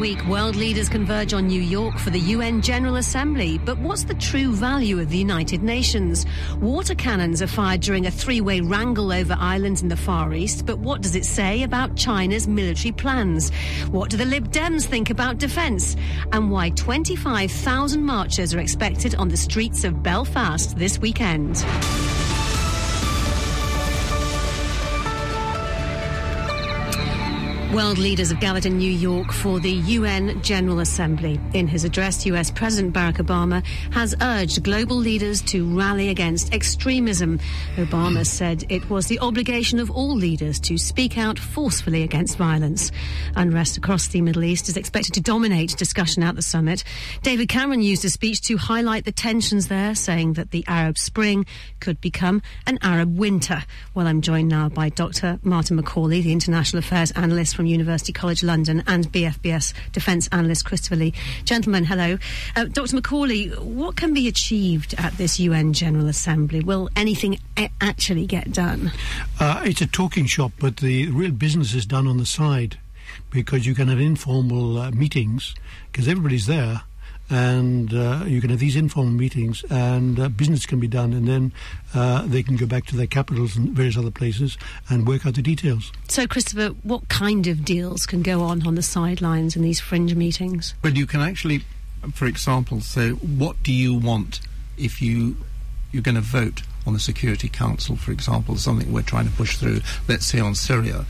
Week, world leaders converge on New York for the UN General Assembly. But what's the true value of the United Nations? Water cannons are fired during a three way wrangle over islands in the Far East. But what does it say about China's military plans? What do the Lib Dems think about defence? And why 25,000 marchers are expected on the streets of Belfast this weekend? World leaders have gathered in New York for the UN General Assembly. In his address, US President Barack Obama has urged global leaders to rally against extremism. Obama said it was the obligation of all leaders to speak out forcefully against violence. Unrest across the Middle East is expected to dominate discussion at the summit. David Cameron used a speech to highlight the tensions there, saying that the Arab Spring could become an Arab winter. Well, I'm joined now by Dr. Martin McCauley, the international affairs analyst from University College London and BFBS defence analyst Christopher Lee. Gentlemen, hello. Uh, Dr. McCauley, what can be achieved at this UN General Assembly? Will anything a- actually get done? Uh, it's a talking shop, but the real business is done on the side because you can have informal uh, meetings because everybody's there and uh, you can have these informal meetings and uh, business can be done and then uh, they can go back to their capitals and various other places and work out the details. So, Christopher, what kind of deals can go on on the sidelines in these fringe meetings? Well, you can actually, for example, say, what do you want if you you're going to vote on the Security Council, for example, something we're trying to push through, let's say on Syria.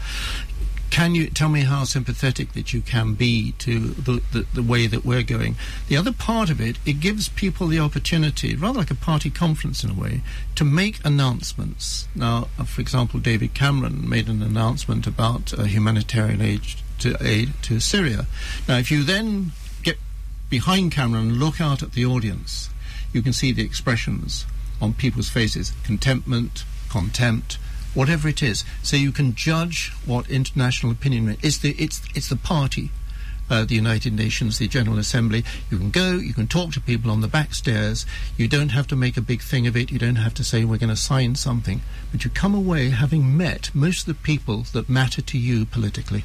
Can you tell me how sympathetic that you can be to the, the, the, way that we're going? The other part of it, it gives people the opportunity, rather like a party conference in a way, to make announcements. Now, uh, for example, David Cameron made an announcement about uh, humanitarian aid to, aid to Syria. Now, if you then get behind Cameron and look out at the audience, you can see the expressions on people's faces contentment, contempt, whatever it is. So you can judge what international opinion is. The, it's, it's the party. Uh, the United Nations, the General Assembly. You can go, you can talk to people on the back stairs. You don't have to make a big thing of it. You don't have to say we're going to sign something. But you come away having met most of the people that matter to you politically.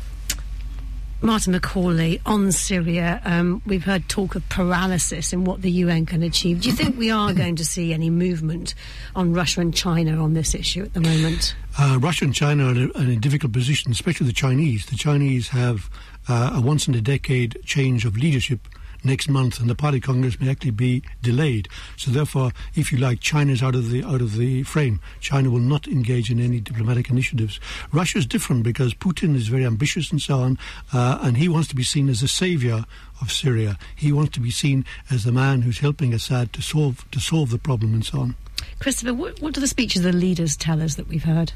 Martin McCauley on Syria. Um, we've heard talk of paralysis in what the UN can achieve. Do you think we are going to see any movement on Russia and China on this issue at the moment? Uh, Russia and China are in a, a, difficult position, especially the Chinese. The Chinese have uh, a once in a decade change of leadership next month, and the party congress may actually be delayed. So, therefore, if you like, China's out of the out of the frame. China will not engage in any diplomatic initiatives. Russia is different because Putin is very ambitious and so on, uh, and he wants to be seen as a savior of Syria. He wants to be seen as the man who's helping Assad to solve to solve the problem and so on. Christopher, what, what do the speeches of the leaders tell us that we've heard?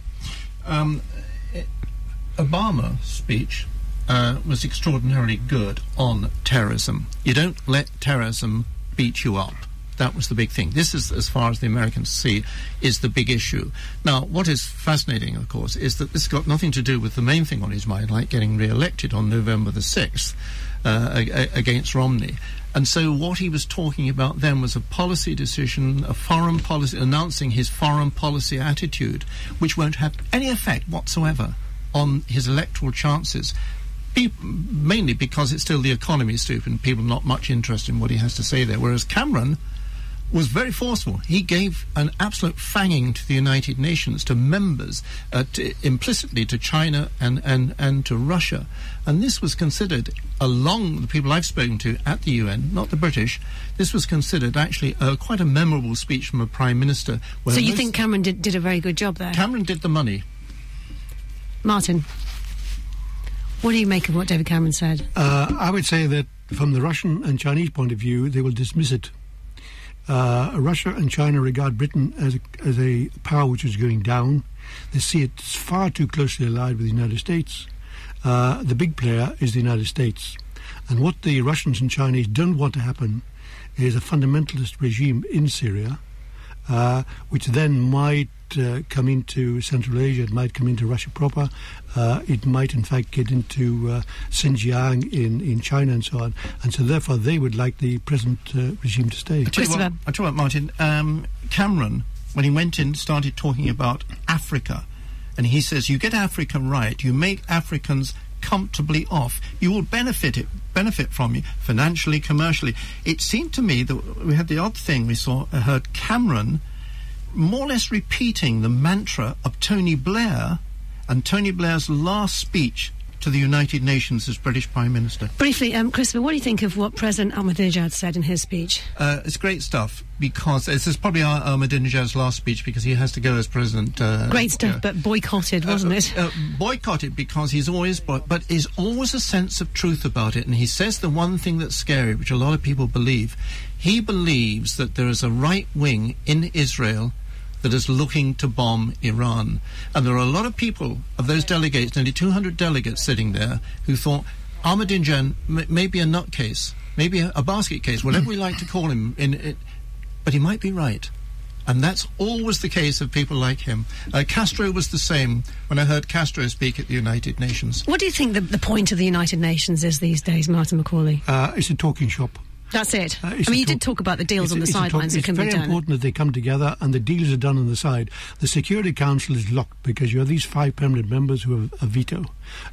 Um, Obama's speech uh, was extraordinarily good on terrorism. You don't let terrorism beat you up. That was the big thing. This is, as far as the Americans see, is the big issue. Now, what is fascinating, of course, is that this got nothing to do with the main thing on his mind, like getting re-elected on November the sixth uh, against Romney. And so, what he was talking about then was a policy decision, a foreign policy, announcing his foreign policy attitude, which won't have any effect whatsoever on his electoral chances mainly because it's still the economy stupid and people not much interested in what he has to say there. Whereas Cameron was very forceful. He gave an absolute fanging to the United Nations, to members, uh, to, implicitly to China and, and, and to Russia. And this was considered, along the people I've spoken to at the UN, not the British, this was considered actually uh, quite a memorable speech from a Prime Minister. So you think Cameron did, did a very good job there? Cameron did the money. Martin. What do you make of what David Cameron said? Uh, I would say that from the Russian and Chinese point of view, they will dismiss it. Uh, Russia and China regard Britain as a, as a power which is going down. They see it far too closely allied with the United States. Uh, the big player is the United States. And what the Russians and Chinese don't want to happen is a fundamentalist regime in Syria, uh, which then might uh, come into Central Asia, it might come into Russia proper, uh, it might in fact get into uh, Xinjiang in, in China and so on. And so therefore they would like the present uh, regime to stay. I tell you what, I tell you what Martin, um, Cameron, when he went in, started talking about Africa. And he says, you get Africa right, you make Africans comfortably off, you will benefit it benefit from you financially, commercially. It seemed to me that we had the odd thing we saw, I heard Cameron more or less repeating the mantra of Tony Blair and Tony Blair's last speech to the United Nations as British Prime Minister. Briefly, um, Christopher, what do you think of what President Ahmadinejad said in his speech? Uh, it's great stuff because this is probably Ahmadinejad's last speech because he has to go as president. Uh, great stuff, but boycotted, wasn't uh, it? Uh, boycotted because he's always, boy- but is always a sense of truth about it. And he says the one thing that's scary, which a lot of people believe. He believes that there is a right wing in Israel that is looking to bomb Iran. And there are a lot of people of those delegates, nearly 200 delegates sitting there, who thought Ahmadinejad m- may be a nutcase, maybe a, a basket case, whatever we like to call him, in, it, but he might be right. And that's always the case of people like him. Uh, Castro was the same when I heard Castro speak at the United Nations. What do you think the, the point of the United Nations is these days, Martin McCauley? Uh, it's a talking shop. That's it. Uh, I mean, a you did talk- talk about the deals It's on the it's a talk- sidelines that It's can very be done. important that they come together and the deals are done on the side. The Security Council is locked because you have these five permanent members who have a veto.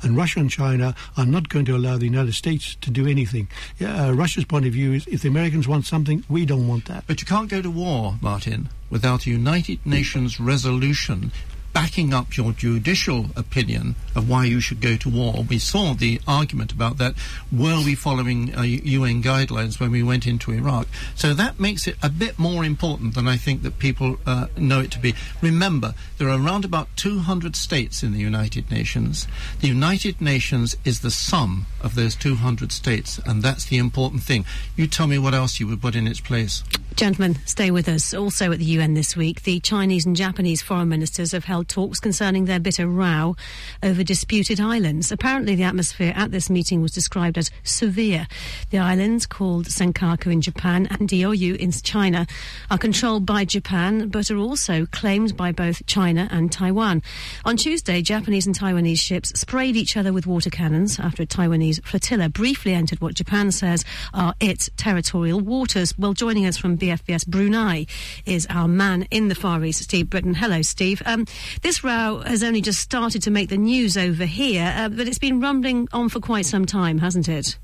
And Russia and China are not going to allow the United States to do anything. Yeah, uh, Russia's point of view is if the Americans want something, we don't want that. But you can't go to war, Martin, without a United Nations resolution backing up your judicial opinion of why you should go to war. We saw the argument about that. Were we following uh, UN guidelines when we went into Iraq? So that makes it a bit more important than I think that people uh, know it to be. Remember, there are around about 200 states in the United Nations. The United Nations is the sum of those 200 states, and that's the important thing. You tell me what else you would put in its place. Gentlemen, stay with us. Also at the UN this week, the Chinese and Japanese foreign ministers have held talks concerning their bitter row over disputed islands. Apparently, the atmosphere at this meeting was described as severe. The islands, called Senkaku in Japan and Diaoyu in China, are controlled by Japan but are also claimed by both China and Taiwan. On Tuesday, Japanese and Taiwanese ships sprayed each other with water cannons after a Taiwanese flotilla briefly entered what Japan says are its territorial waters. Well, joining us from BFBS Brunei is our man in the Far East, Steve Britton. Hello, Steve. Um, this row has only just started to make the news over here, uh, but it's been rumbling on for quite some time, hasn't it?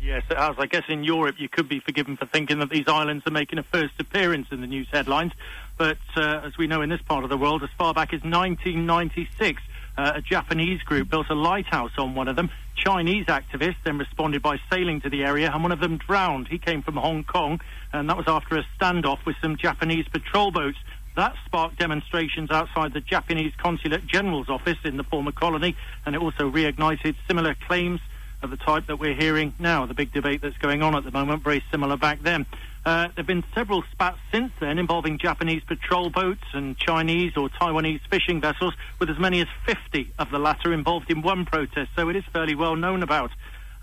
Yes, it has. I guess in Europe you could be forgiven for thinking that these islands are making a first appearance in the news headlines. But uh, as we know in this part of the world, as far back as 1996, uh, a Japanese group built a lighthouse on one of them. Chinese activists then responded by sailing to the area, and one of them drowned. He came from Hong Kong, and that was after a standoff with some Japanese patrol boats. That sparked demonstrations outside the Japanese Consulate General's office in the former colony, and it also reignited similar claims of the type that we're hearing now. The big debate that's going on at the moment, very similar back then. Uh, there have been several spats since then involving Japanese patrol boats and Chinese or Taiwanese fishing vessels, with as many as 50 of the latter involved in one protest, so it is fairly well known about.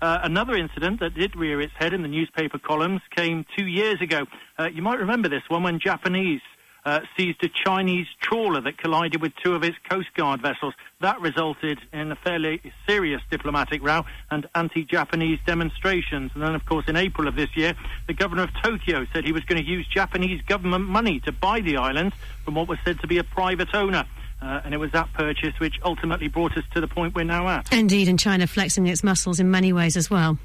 Uh, another incident that did rear its head in the newspaper columns came two years ago. Uh, you might remember this one when Japanese uh, seized a Chinese trawler that collided with two of its Coast Guard vessels. That resulted in a fairly serious diplomatic row and anti-Japanese demonstrations. And then, of course, in April of this year, the governor of Tokyo said he was going to use Japanese government money to buy the island from what was said to be a private owner. Uh, and it was that purchase which ultimately brought us to the point we're now at. Indeed, and China flexing its muscles in many ways as well.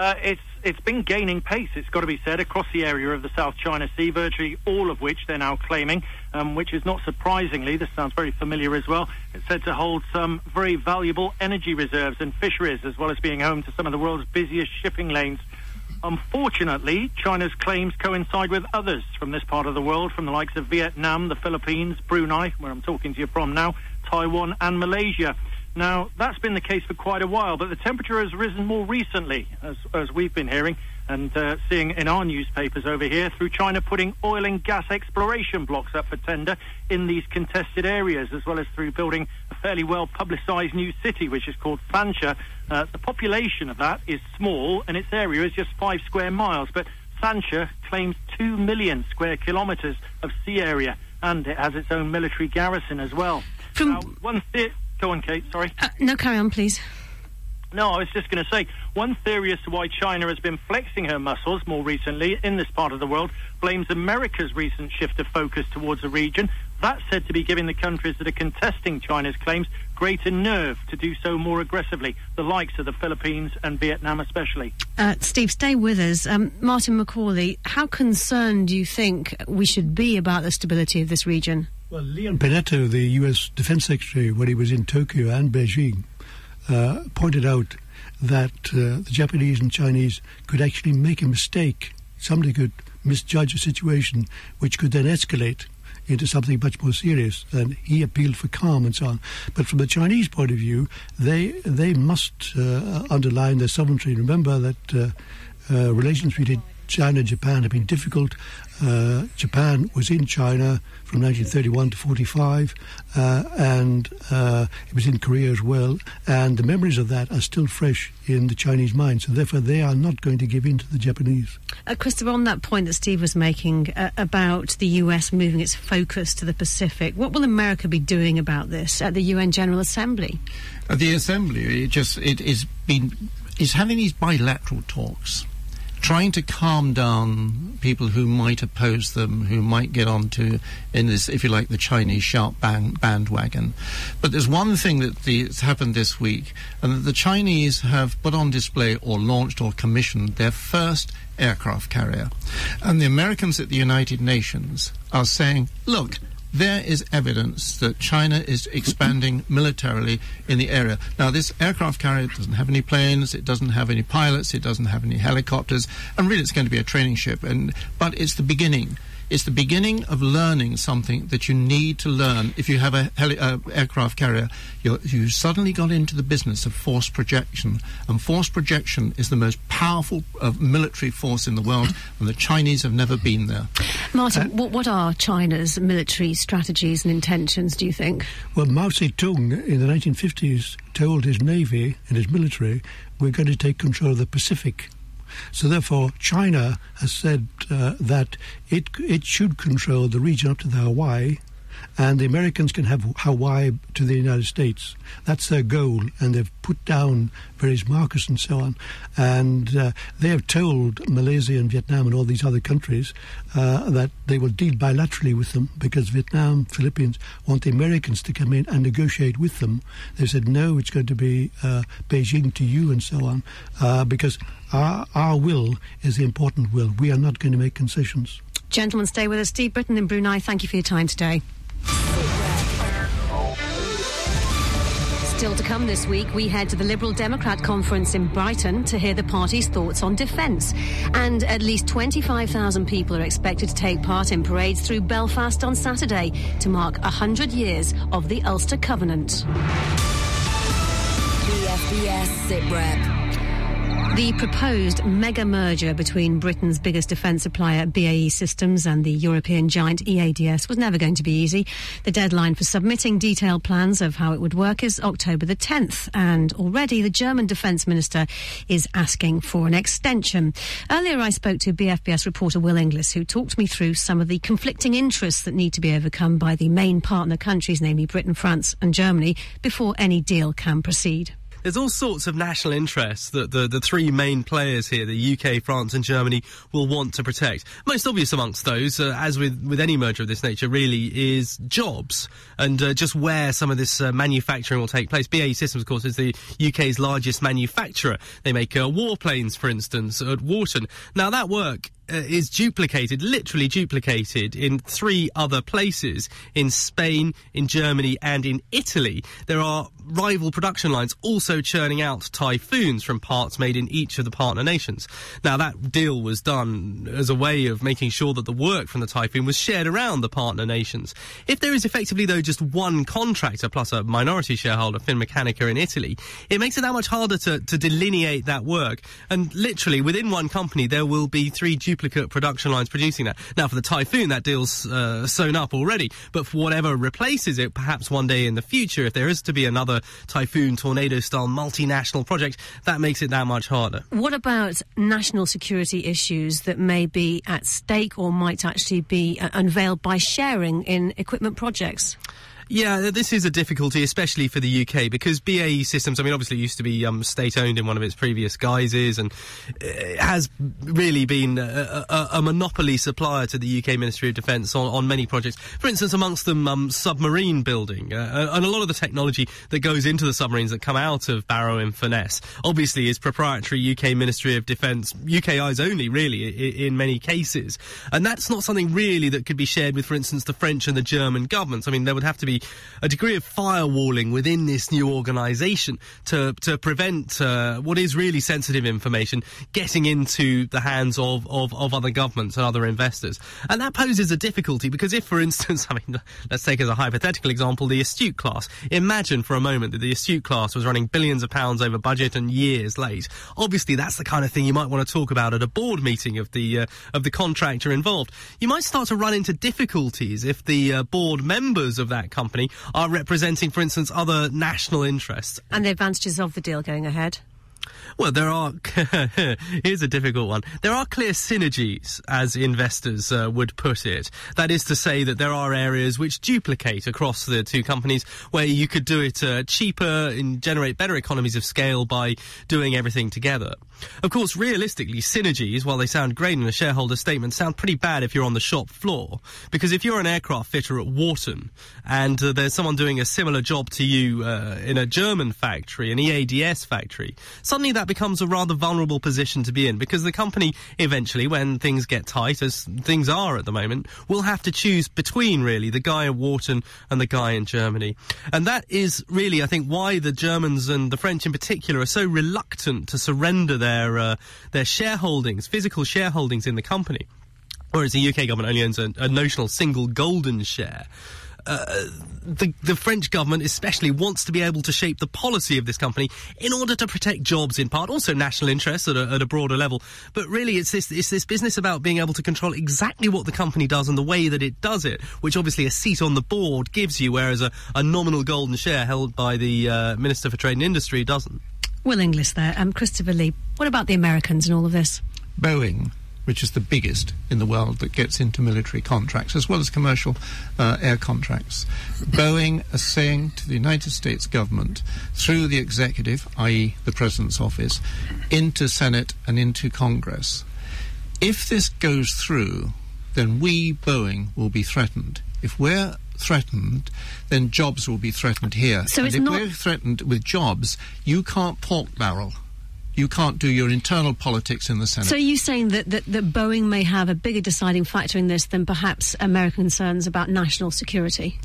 Uh, it's it's been gaining pace. It's got to be said across the area of the South China Sea, virtually all of which they're now claiming, um, which is not surprisingly. This sounds very familiar as well. It's said to hold some very valuable energy reserves and fisheries, as well as being home to some of the world's busiest shipping lanes. Unfortunately, China's claims coincide with others from this part of the world, from the likes of Vietnam, the Philippines, Brunei, where I'm talking to you from now, Taiwan, and Malaysia. Now, that's been the case for quite a while, but the temperature has risen more recently, as, as we've been hearing and uh, seeing in our newspapers over here, through China putting oil and gas exploration blocks up for tender in these contested areas, as well as through building a fairly well publicised new city, which is called Sansha. Uh, the population of that is small, and its area is just five square miles, but Sansha claims two million square kilometres of sea area, and it has its own military garrison as well. From- Now, one Go on, Kate, sorry. Uh, no, carry on, please. No, I was just going to say one theory as to why China has been flexing her muscles more recently in this part of the world blames America's recent shift of focus towards the region. That's said to be giving the countries that are contesting China's claims greater nerve to do so more aggressively, the likes of the Philippines and Vietnam especially. Uh, Steve, stay with us. Um, Martin McCauley, how concerned do you think we should be about the stability of this region? Well, Leon Panetta, the U.S. Defense Secretary, when he was in Tokyo and Beijing, uh, pointed out that uh, the Japanese and Chinese could actually make a mistake. Somebody could misjudge a situation which could then escalate into something much more serious. And he appealed for calm and so on. But from the Chinese point of view, they they must uh, underline their sovereignty. Remember that uh, uh, relations between China and Japan have been difficult. Uh, Japan was in China from 1931 to 45, uh, and uh, it was in Korea as well. And the memories of that are still fresh in the Chinese mind. So therefore, they are not going to give in to the Japanese. Uh, Christopher, on that point that Steve was making uh, about the US moving its focus to the Pacific, what will America be doing about this at the UN General Assembly? At the Assembly, it just it is been is having these bilateral talks trying to calm down people who might oppose them, who might get onto, in this, if you like, the Chinese sharp band, bandwagon. But there's one thing that the, that's happened this week, and that the Chinese have put on display or launched or commissioned their first aircraft carrier. And the Americans at the United Nations are saying, look, there is evidence that China is expanding militarily in the area. Now, this aircraft carrier doesn't have any planes, it doesn't have any pilots, it doesn't have any helicopters, and really it's going to be a training ship. And but it's the beginning. It's the beginning of learning something that you need to learn. If you have a heli- uh, aircraft carrier, you you suddenly got into the business of force projection, and force projection is the most powerful uh, military force in the world, and the Chinese have never been there. Martin, uh, what, what are China's military strategies and intentions, do you think? Well, Mao Zedong in the 1950s told his navy and his military, we're going to take control of the Pacific. So therefore, China has said uh, that it it should control the region up to the Hawaii, and the Americans can have Hawaii to the United States. That's their goal, and they've put down various markers and so on. And uh, they have told Malaysia and Vietnam and all these other countries uh, that they will deal bilaterally with them because Vietnam, Philippines want the Americans to come in and negotiate with them. They said, no, it's going to be uh, Beijing to you and so on, uh, because our, our will is the important will. We are not going to make concessions. Gentlemen, stay with us. Steve Britton in Brunei, thank you for your time today. Still to come this week, we head to the Liberal Democrat conference in Brighton to hear the party's thoughts on defence. And at least 25,000 people are expected to take part in parades through Belfast on Saturday to mark 100 years of the Ulster Covenant. BFBS SITREP. The proposed mega merger between Britain's biggest defence supplier, BAE Systems, and the European giant EADS was never going to be easy. The deadline for submitting detailed plans of how it would work is October the 10th, and already the German Defence Minister is asking for an extension. Earlier, I spoke to BFBS reporter Will Inglis, who talked me through some of the conflicting interests that need to be overcome by the main partner countries, namely Britain, France, and Germany, before any deal can proceed there's all sorts of national interests that the, the three main players here, the UK, France, and Germany, will want to protect. Most obvious amongst those, uh, as with, with any merger of this nature, really is jobs and uh, just where some of this uh, manufacturing will take place. BAE Systems, of course, is the UK's largest manufacturer. They make uh, warplanes, for instance, at Warton. Now, that work uh, is duplicated, literally duplicated in three other places in Spain, in Germany, and in Italy. There are rival production lines also churning out Typhoons from parts made in each of the partner nations. Now, that deal was done as a way of making sure that the work from the Typhoon was shared around the partner nations. If there is effectively, though, just one contractor plus a minority shareholder, Finmeccanica in Italy, it makes it that much harder to, to delineate that work. And literally, within one company, there will be three duplicate production lines producing that. Now, for the Typhoon, that deal's uh, sewn up already, but for whatever replaces it, perhaps one day in the future, if there is to be another typhoon, tornado style multinational project, that makes it that much harder. What about national security issues that may be at stake or might actually be uh, unveiled by sharing in equipment projects? Yeah, this is a difficulty, especially for the UK, because BAE Systems, I mean, obviously used to be um, state owned in one of its previous guises and uh, has really been a, a, a, monopoly supplier to the UK Ministry of Defence on, on many projects. For instance, amongst them, um, submarine building. Uh, and a lot of the technology that goes into the submarines that come out of Barrow-in-Furness obviously is proprietary UK Ministry of Defence, UK eyes only, really, in, in many cases. And that's not something really that could be shared with, for instance, the French and the German governments. I mean, there would have to be a degree of firewalling within this new organisation to to prevent uh, what is really sensitive information getting into the hands of, of, of other governments and other investors. And that poses a difficulty because if, for instance, I mean, let's take as a hypothetical example the Astute class. Imagine for a moment that the Astute class was running billions of pounds over budget and years late. Obviously, that's the kind of thing you might want to talk about at a board meeting of the uh, of the contractor involved. You might start to run into difficulties if the uh, board members of that company are representing, for instance, other national interests. And the advantages of the deal going ahead? Well, there are. here's a difficult one. There are clear synergies, as investors uh, would put it. That is to say that there are areas which duplicate across the two companies, where you could do it uh, cheaper and generate better economies of scale by doing everything together. Of course, realistically, synergies, while they sound great in a shareholder statement, sound pretty bad if you're on the shop floor. Because if you're an aircraft fitter at Warton and uh, there's someone doing a similar job to you uh, in a German factory, an EADS factory, suddenly that becomes a rather vulnerable position to be in because the company eventually, when things get tight, as things are at the moment, will have to choose between really the guy at Warton and the guy in Germany. And that is really, I think, why the Germans and the French in particular are so reluctant to surrender their uh, their shareholdings, physical shareholdings in the company. Whereas the UK government only owns a, a notional single golden share. Uh, the, the French government especially wants to be able to shape the policy of this company in order to protect jobs in part, also national interests at a, at a broader level. But really, it's this, it's this business about being able to control exactly what the company does and the way that it does it, which obviously a seat on the board gives you, whereas a, a nominal golden share held by the uh, Minister for Trade and Industry doesn't. Will Inglis there. Um, Christopher Lee, what about the Americans and all of this? Boeing which is the biggest in the world that gets into military contracts as well as commercial uh, air contracts. Boeing is saying to the United States government through the executive, i.e., the President's office, into Senate and into Congress, if this goes through, then we, Boeing, will be threatened. If we're threatened, then jobs will be threatened here. So and if not... we're threatened with jobs, you can't pork barrel you can't do your internal politics in the Senate. So are you saying that, that, that Boeing may have a bigger deciding factor in this than perhaps American concerns about national security?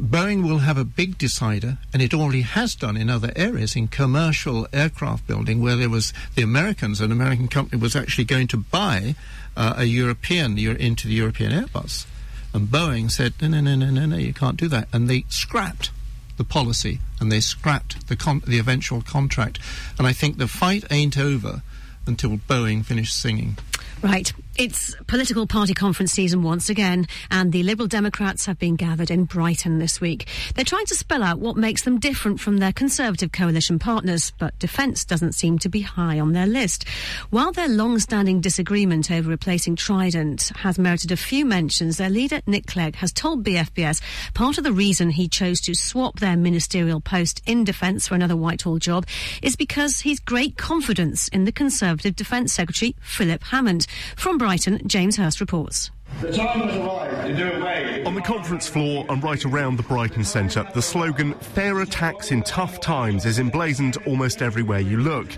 Boeing will have a big decider, and it already has done in other areas, in commercial aircraft building, where there was the Americans, an American company was actually going to buy uh, a European into the European Airbus. And Boeing said, no, no, no, no, no, no, you can't do that. And they scrapped the policy and they scrapped the, con- the eventual contract. And I think the fight ain't over until Boeing finished singing. Right. It's political party conference season once again, and the Liberal Democrats have been gathered in Brighton this week. They're trying to spell out what makes them different from their Conservative coalition partners, but defence doesn't seem to be high on their list. While their long standing disagreement over replacing Trident has merited a few mentions, their leader, Nick Clegg, has told BFBS part of the reason he chose to swap their ministerial post in defence for another Whitehall job is because he's great confidence in the Conservative Defence Secretary, Philip Hammond. From Brighton, James Hurst reports. The time has arrived to do away. On the conference floor and right around the Brighton Centre, the slogan Fairer Tax in Tough Times is emblazoned almost everywhere you look.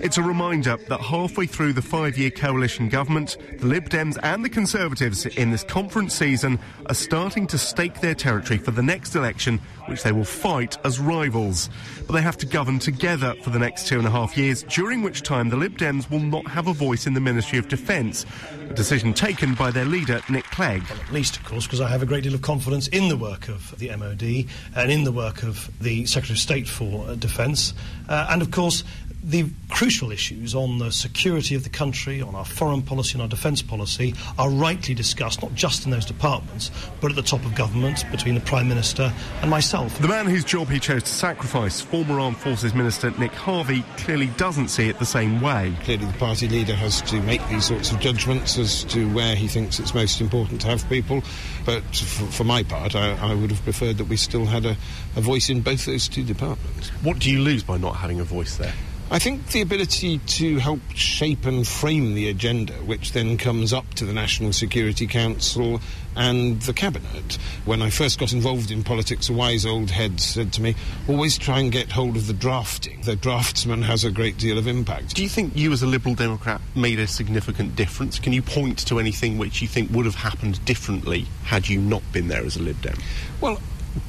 It's a reminder that halfway through the five year coalition government, the Lib Dems and the Conservatives in this conference season are starting to stake their territory for the next election, which they will fight as rivals. But they have to govern together for the next two and a half years, during which time the Lib Dems will not have a voice in the Ministry of Defence, a decision taken by their leader, Nick Clegg. Well, at least, of course, because I have a great deal of confidence in the work of the MOD and in the work of the Secretary of State for uh, Defence. Uh, and, of course, the crucial issues on the security of the country, on our foreign policy, and our defence policy are rightly discussed, not just in those departments, but at the top of government between the Prime Minister and myself. The man whose job he chose to sacrifice, former Armed Forces Minister Nick Harvey, clearly doesn't see it the same way. Clearly, the party leader has to make these sorts of judgments as to where he thinks it's most important to have people. But for, for my part, I, I, would have preferred that we still had a, a voice in both those two departments. What do you lose by not having a voice there? I think the ability to help shape and frame the agenda, which then comes up to the National Security Council and the Cabinet. When I first got involved in politics, a wise old head said to me, always try and get hold of the drafting. The draftsman has a great deal of impact. Do you think you, as a Liberal Democrat, made a significant difference? Can you point to anything which you think would have happened differently had you not been there as a Lib Dem? Well,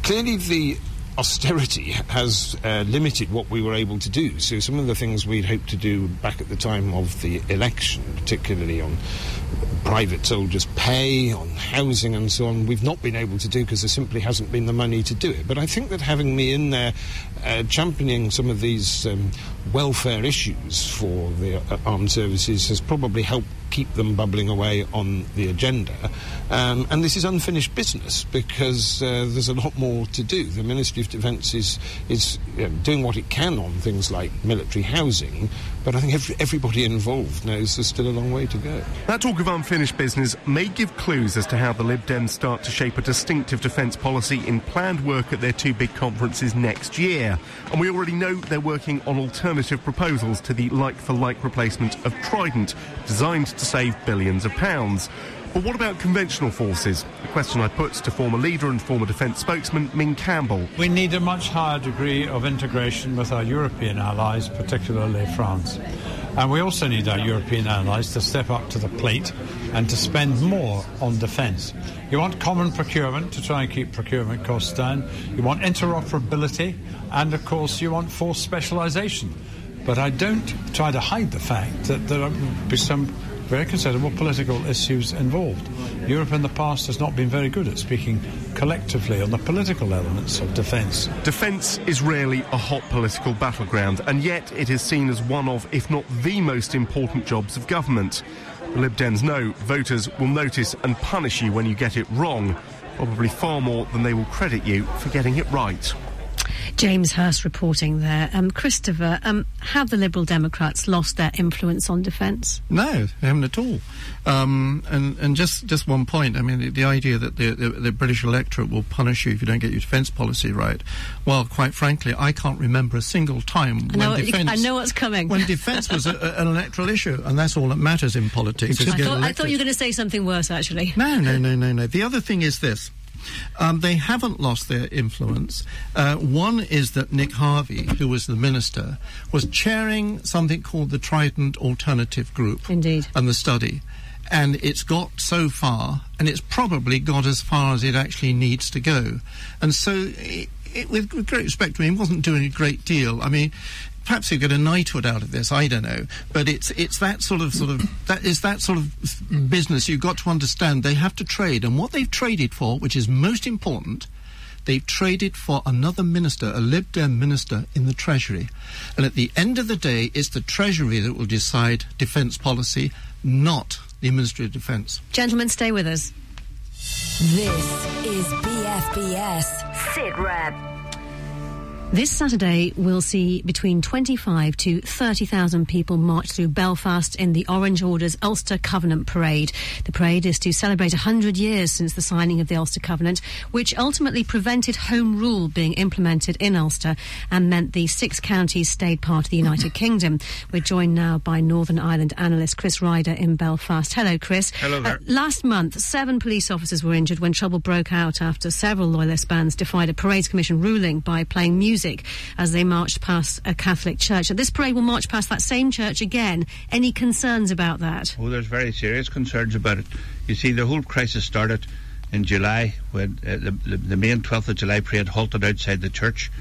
clearly the austerity has uh, limited what we were able to do. So some of the things we'd hoped to do back at the time of the election, particularly on private soldiers' pay, on housing and so on, we've not been able to do because there simply hasn't been the money to do it. But I think that having me in there uh, championing some of these um, welfare issues for the uh, armed services has probably helped keep them bubbling away on the agenda. Um, and this is unfinished business because uh, there's a lot more to do. The Ministry of Defence is, is you know, doing what it can on things like military housing, but I think every, everybody involved knows there's still a long way to go. That talk of unfinished business may give clues as to how the Lib Dems start to shape a distinctive defence policy in planned work at their two big conferences next year. And we already know they're working on alternative proposals to the like for like replacement of Trident, designed to save billions of pounds. But what about conventional forces? A question I put to former leader and former defence spokesman Ming Campbell. We need a much higher degree of integration with our European allies, particularly France. And we also need our European allies to step up to the plate and to spend more on defence. You want common procurement to try and keep procurement costs down. You want interoperability. And of course, you want force specialisation. But I don't try to hide the fact that there will be some very considerable political issues involved. Europe in the past has not been very good at speaking collectively on the political elements of defence. Defence is rarely a hot political battleground, and yet it is seen as one of, if not the most important jobs of government. The Lib Dems know voters will notice and punish you when you get it wrong, probably far more than they will credit you for getting it right. James Hurst reporting there. Um, Christopher, um, have the Liberal Democrats lost their influence on defence? No, they haven't at all. Um, and, and just, just one point. I mean, the, the idea that the, the, the, British electorate will punish you if you don't get your defence policy right. Well, quite frankly, I can't remember a single time I know, when defence. I know what's coming. When defence was a, a, an electoral issue, and that's all that matters in politics. I thought, I thought you were going to say something worse, actually. No, no, no, no, no. The other thing is this. Um, they haven't lost their influence. Uh, one is that Nick Harvey, who was the minister, was chairing something called the Trident Alternative Group. Indeed. And the study. And it's got so far, and it's probably got as far as it actually needs to go. And so, it, it, with, great respect to him, he wasn't doing a great deal. I mean, perhaps you get a knighthood out of this. I don't know, but it's it's that sort of sort of that is that sort of business. You've got to understand they have to trade, and what they've traded for, which is most important. They've traded for another minister, a Lib Dem minister in the Treasury. And at the end of the day, it's the Treasury that will decide defence policy, not the Ministry of Defence. Gentlemen, stay with us. This is BFBS Sit Rep. This Saturday, we'll see between 25 to 30,000 people march through Belfast in the Orange Order's Ulster Covenant Parade. The parade is to celebrate 100 years since the signing of the Ulster Covenant, which ultimately prevented Home Rule being implemented in Ulster and meant the six counties stayed part of the United Kingdom. We're joined now by Northern Ireland analyst Chris Ryder in Belfast. Hello, Chris. Hello there. Uh, last month, seven police officers were injured when trouble broke out after several Loyalist bands defied a Parades Commission ruling by playing music music as they marched past a Catholic church. this parade will march past that same church again. Any concerns about that? Oh, there's very serious concerns about it. You see, the whole crisis started in July when uh, the, the, the main 12th of July parade halted outside the church,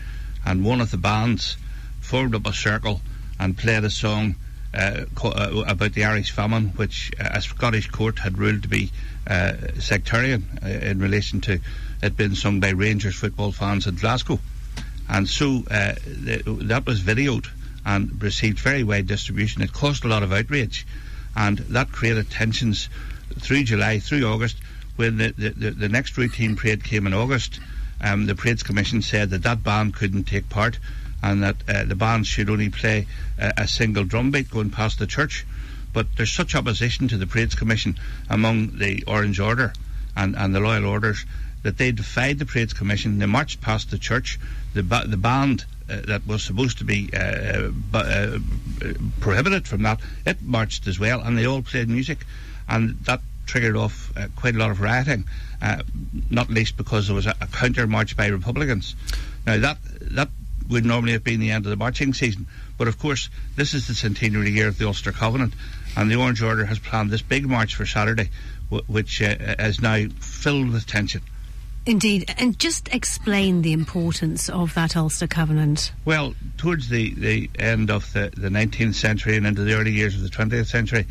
and one of the bands formed up a circle and played a song uh, uh, about the Irish famine, which uh, a Scottish court had ruled to be uh, sectarian uh, in relation to it being sung by Rangers football fans in Glasgow and so uh, the, that was videoed and received very wide distribution. It caused a lot of outrage, and that created tensions through July, through August. When the, the, the, next routine parade came in August, um, the Parades Commission said that that band couldn't take part and that uh, the band should only play uh, a single drum beat going past the church. But there's such opposition to the Parades Commission among the Orange Order and, and the Loyal Orders that they defied the Parades Commission. They marched past the church. The, ba- the band uh, that was supposed to be uh, uh, prohibited from that, it marched as well, and they all played music, and that triggered off uh, quite a lot of rioting, uh, not least because there was a, a counter march by Republicans. Now that that would normally have been the end of the marching season, but of course this is the centenary year of the Ulster Covenant, and the Orange Order has planned this big march for Saturday, w- which uh, is now filled with tension. Indeed, and just explain the importance of that Ulster Covenant. Well, towards the, the end of the, the 19th century and into the early years of the 20th century,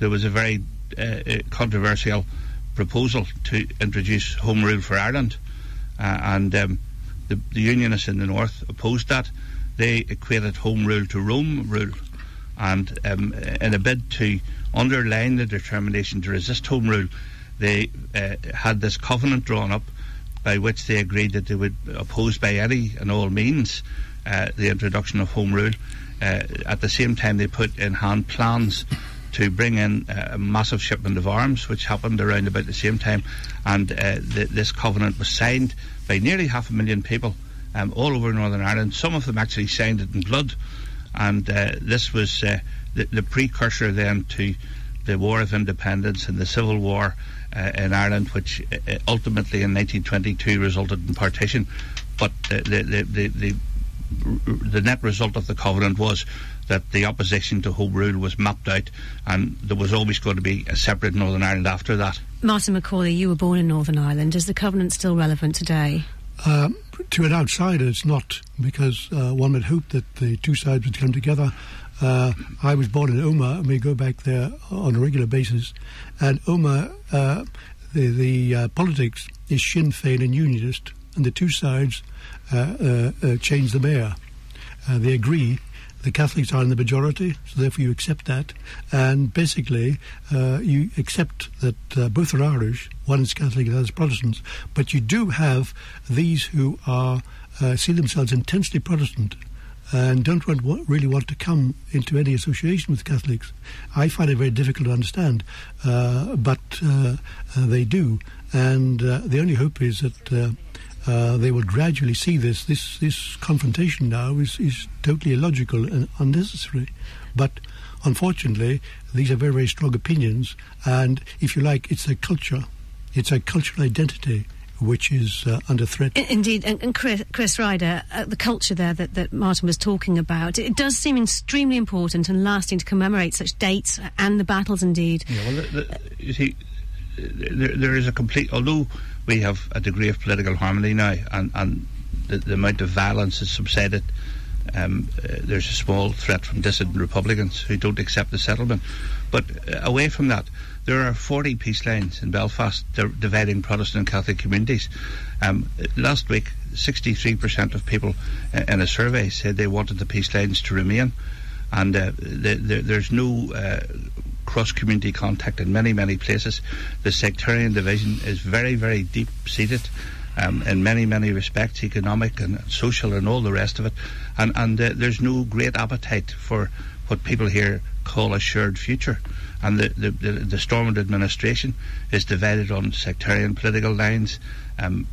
there was a very uh, controversial proposal to introduce home rule for Ireland, uh, and um, the, the, Unionists in the north opposed that. They equated home rule to Rome rule, and um, in a bid to underline the determination to resist home rule, they uh, had this covenant drawn up by which they agreed that they would oppose by any and all means uh, the introduction of home rule. Uh, at the same time, they put in hand plans to bring in uh, a massive shipment of arms, which happened around about the same time, and uh, the, this covenant was signed by nearly half a million people um, all over Northern Ireland. Some of them actually signed it in blood, and uh, this was the, the, precursor then to the War of Independence and the Civil War uh, in Ireland, which uh, ultimately in 1922 resulted in partition. But the, the, the, the, the net result of the covenant was that the opposition to home rule was mapped out, and there was always going to be a separate Northern Ireland after that. Martin McCauley, you were born in Northern Ireland. Is the covenant still relevant today? Um, to an outsider, it's not, because uh, one would hope that the two sides would come together. Uh, I was born in Omagh, and we go back there on a regular basis. And Omagh, uh, the, the uh, politics is Sinn Féin and Unionist, and the two sides uh, uh, change the mayor. they agree the Catholics are in the majority, so therefore you accept that. And basically, uh, you accept that uh, both are Irish, one is Catholic and the other is Protestant. But you do have these who are uh, see themselves intensely Protestant and don't really want to come into any association with Catholics. I find it very difficult to understand, uh, but uh, uh, they do. And the only hope is that uh, they will gradually see this. This this confrontation now is, is totally illogical and unnecessary. But unfortunately, these are very very strong opinions, and if you like, it's a culture, it's a cultural identity which is uh, under threat. Indeed, and, and Chris, Chris, Ryder, uh, the culture there that, that Martin was talking about, it does seem extremely important and lasting to commemorate such dates and the battles. Indeed, yeah. Well, the, the, you see, there, there is a complete although we have a degree of political harmony now, and, and the, the amount of violence has subsided. Um, uh, there's a small threat from dissident Republicans who don't accept the settlement. But uh, away from that, there are 40 peace lines in Belfast dividing Protestant and Catholic communities. Um, last week, 63% of people in a survey said they wanted the peace lines to remain. And uh, the, the, there's no uh, cross community contact in many, many places. The sectarian division is very, very deep seated. Um, in many, many respects, economic and social and all the rest of it. And, and uh, there's no great appetite for what people here call a shared future. And the, the, the, the Stormont administration is divided on sectarian political lines. Um,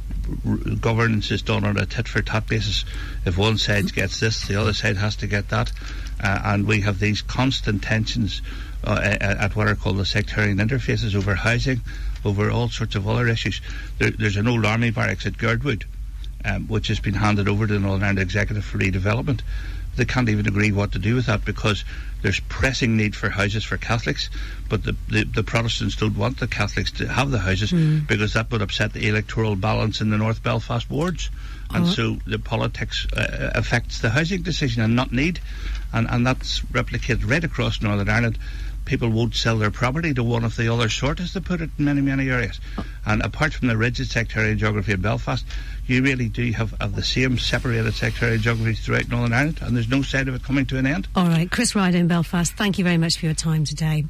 r- governance is done on a tit for tat basis. If one side gets this, the other side has to get that. Uh, and we have these constant tensions uh, at what are called the sectarian interfaces over housing, over all sorts of other issues. There, there's an old army barracks at Girdwood, um, which has been handed over to the Northern Ireland Executive for redevelopment. They can't even agree what to do with that because there's pressing need for houses for Catholics, but the, the, the Protestants don't want the Catholics to have the houses mm. because that would upset the electoral balance in the North Belfast wards. And uh-huh. so the politics uh, affects the housing decision and not need. And, and that's replicated right across Northern Ireland people won't sell their property to one of the other sort, as they put it in many, many areas. And apart from the rigid sectarian geography in Belfast, you really do have, have the same separated sectarian geography throughout Northern Ireland, and there's no sign of it coming to an end. All right, Chris Ryder in Belfast, thank you very much for your time today.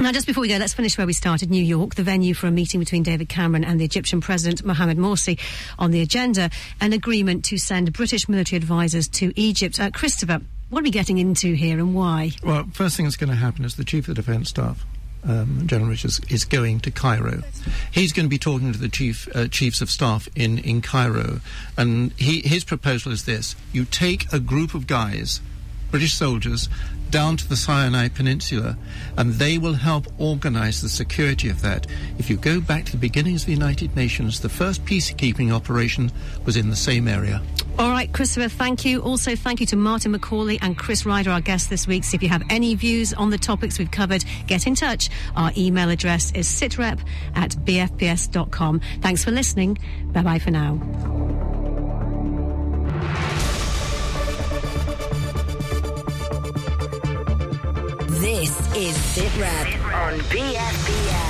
Now, just before we go, let's finish where we started New York, the venue for a meeting between David Cameron and the Egyptian President Mohamed Morsi. On the agenda, an agreement to send British military advisors to Egypt. Uh, Christopher, what are we getting into here and why? Well, first thing that's going to happen is the Chief of the Defence Staff, um, General Richards, is going to Cairo. He's going to be talking to the chief uh, chiefs of staff in, in Cairo, and he, his proposal is this: you take a group of guys, British soldiers, down to the Sinai Peninsula, and they will help organize the security of that. If you go back to the beginnings of the United Nations, the first peacekeeping operation was in the same area. All right, Christopher, thank you. Also, thank you to Martin McCauley and Chris Ryder, our guests this week. So if you have any views on the topics we've covered, get in touch. Our email address is sitrep at bfbs.com. Thanks for listening. Bye bye for now. This is SitRep on BFBS.